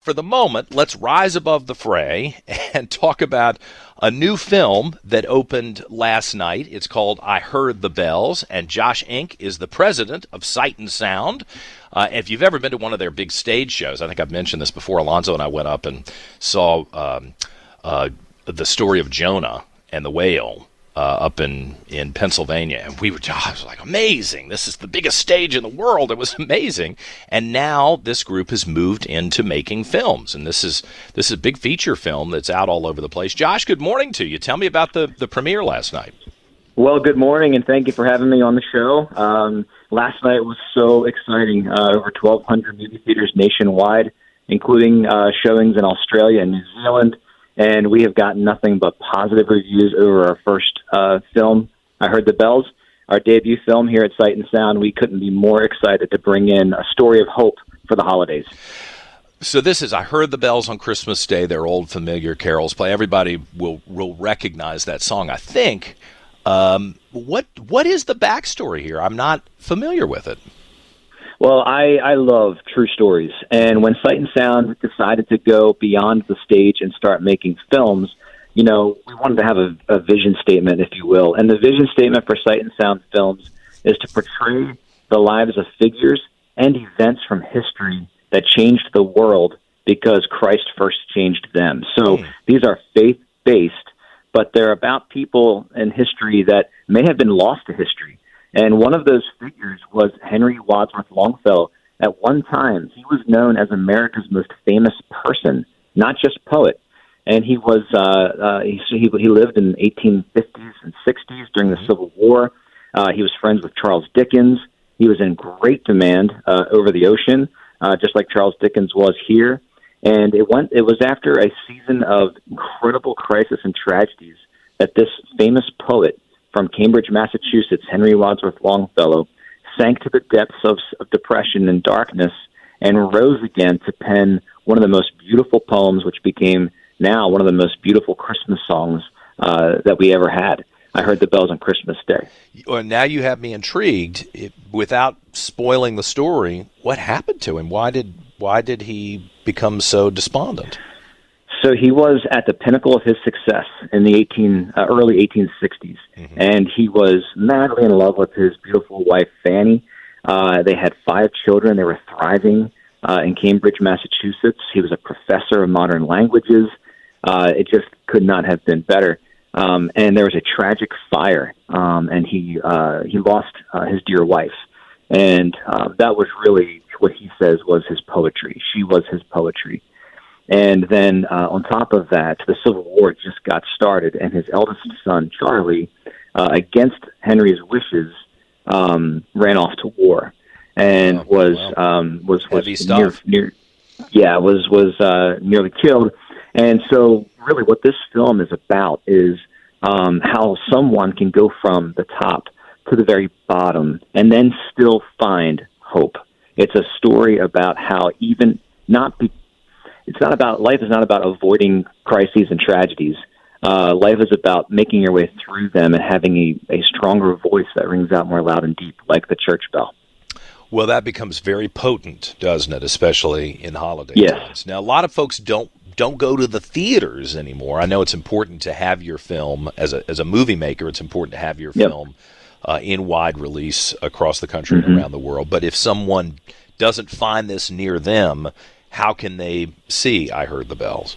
For the moment, let's rise above the fray and talk about a new film that opened last night. It's called I Heard the Bells, and Josh Enck is the president of Sight and Sound. Uh, if you've ever been to one of their big stage shows, I think I've mentioned this before. Alonzo and I went up and saw um, uh, the story of Jonah and the whale uh, up in, in Pennsylvania. And we were, I was like, amazing. This is the biggest stage in the world. It was amazing. And now this group has moved into making films. And this is, this is a big feature film that's out all over the place. Josh, good morning to you. Tell me about the, the premiere last night. Well, good morning, and thank you for having me on the show. Um, last night was so exciting. Uh, over 1,200 movie theaters nationwide, including uh, showings in Australia and New Zealand and we have gotten nothing but positive reviews over our first uh, film. I heard the bells. Our debut film here at Sight and Sound. We couldn't be more excited to bring in a story of hope for the holidays. So this is I heard the bells on Christmas Day. Their old familiar carols play. Everybody will will recognize that song. I think. Um, what what is the backstory here? I'm not familiar with it. Well, I, I love true stories. And when Sight and Sound decided to go beyond the stage and start making films, you know, we wanted to have a, a vision statement, if you will. And the vision statement for Sight and Sound films is to portray the lives of figures and events from history that changed the world because Christ first changed them. So mm. these are faith based, but they're about people in history that may have been lost to history and one of those figures was Henry Wadsworth Longfellow. At one time, he was known as America's most famous person, not just poet. And he was uh, uh, he, he lived in the 1850s and 60s during the mm-hmm. Civil War. Uh, he was friends with Charles Dickens. He was in great demand uh, over the ocean, uh, just like Charles Dickens was here. And it went. It was after a season of incredible crisis and tragedies that this famous poet from Cambridge, Massachusetts, Henry Wadsworth Longfellow, sank to the depths of, of depression and darkness and rose again to pen one of the most beautiful poems, which became now one of the most beautiful Christmas songs uh, that we ever had. I heard the bells on Christmas Day. Well, now you have me intrigued. It, without spoiling the story, what happened to him? Why did why did he become so despondent? So he was at the pinnacle of his success in the 18 uh, early 1860s, mm-hmm. and he was madly in love with his beautiful wife Fanny. Uh, they had five children. They were thriving uh, in Cambridge, Massachusetts. He was a professor of modern languages. Uh, it just could not have been better. Um, and there was a tragic fire, um, and he uh, he lost uh, his dear wife, and uh, that was really what he says was his poetry. She was his poetry. And then uh, on top of that, the Civil War just got started, and his eldest son, Charlie, uh, against Henry's wishes, um, ran off to war and oh, was um, was was near, near yeah was was uh, nearly killed. And so, really, what this film is about is um, how someone can go from the top to the very bottom and then still find hope. It's a story about how even not be, it's not about life is not about avoiding crises and tragedies. Uh, life is about making your way through them and having a, a stronger voice that rings out more loud and deep, like the church bell. Well, that becomes very potent, doesn't it? Especially in holiday yes. times. Now, a lot of folks don't don't go to the theaters anymore. I know it's important to have your film as a as a movie maker. It's important to have your yep. film uh, in wide release across the country mm-hmm. and around the world. But if someone doesn't find this near them, how can they see I Heard the Bells?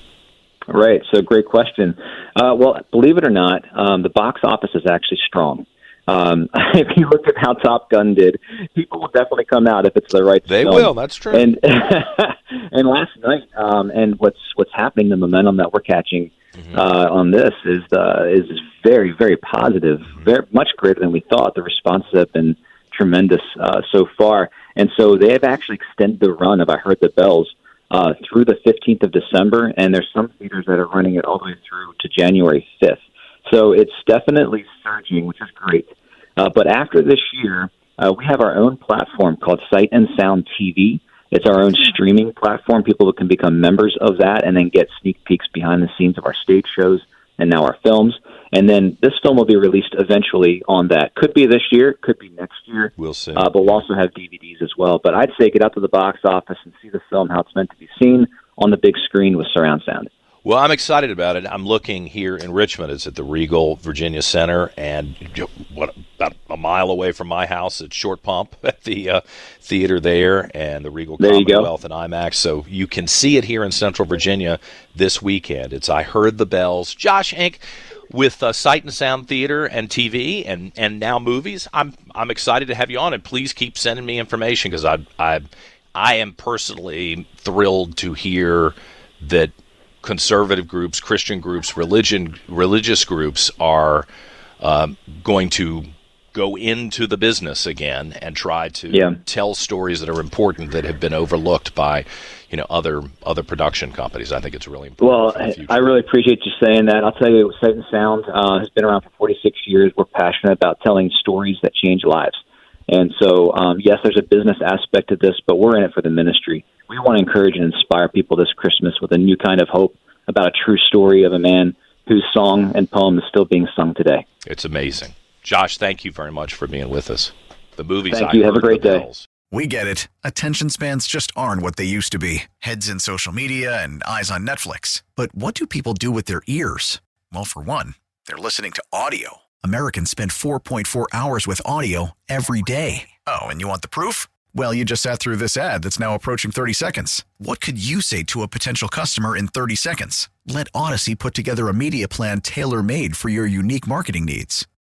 Right. So, great question. Uh, well, believe it or not, um, the box office is actually strong. Um, if you look at how Top Gun did, people will definitely come out if it's the right. They film. will. That's true. And and last night, um, and what's what's happening, the momentum that we're catching mm-hmm. uh, on this is uh, is very very positive, mm-hmm. very much greater than we thought. The responses have been tremendous uh, so far, and so they have actually extended the run of I Heard the Bells uh, through the 15th of December, and there's some theaters that are running it all the way through to January 5th. So it's definitely surging, which is great. Uh, but after this year, uh, we have our own platform called Sight and Sound TV. It's our own streaming platform. People can become members of that and then get sneak peeks behind the scenes of our stage shows and now our films. And then this film will be released eventually on that. Could be this year, could be next year. We'll see. Uh, but we'll also have DVDs as well. But I'd say get out to the box office and see the film how it's meant to be seen on the big screen with surround sound. Well, I'm excited about it. I'm looking here in Richmond. It's at the Regal Virginia Center, and what about mile away from my house at Short Pump at the uh, theater there, and the Regal there Commonwealth and IMAX. So you can see it here in Central Virginia this weekend. It's I Heard the Bells. Josh Enck with uh, Sight and Sound Theater and TV and, and now movies. I'm I'm excited to have you on, and please keep sending me information because I I I am personally thrilled to hear that conservative groups, Christian groups, religion, religious groups are um, going to go into the business again and try to yeah. tell stories that are important that have been overlooked by you know other other production companies. I think it's really important. Well, I really appreciate you saying that. I'll tell you, Sight and Sound uh, has been around for 46 years. We're passionate about telling stories that change lives. And so, um, yes, there's a business aspect to this, but we're in it for the ministry we want to encourage and inspire people this Christmas with a new kind of hope about a true story of a man whose song and poem is still being sung today. It's amazing. Josh, thank you very much for being with us. The movies. Thank I you. Have a great day. We get it. Attention spans just aren't what they used to be heads in social media and eyes on Netflix. But what do people do with their ears? Well, for one, they're listening to audio. Americans spend 4.4 hours with audio every day. Oh, and you want the proof? Well, you just sat through this ad that's now approaching 30 seconds. What could you say to a potential customer in 30 seconds? Let Audacy put together a media plan tailor made for your unique marketing needs.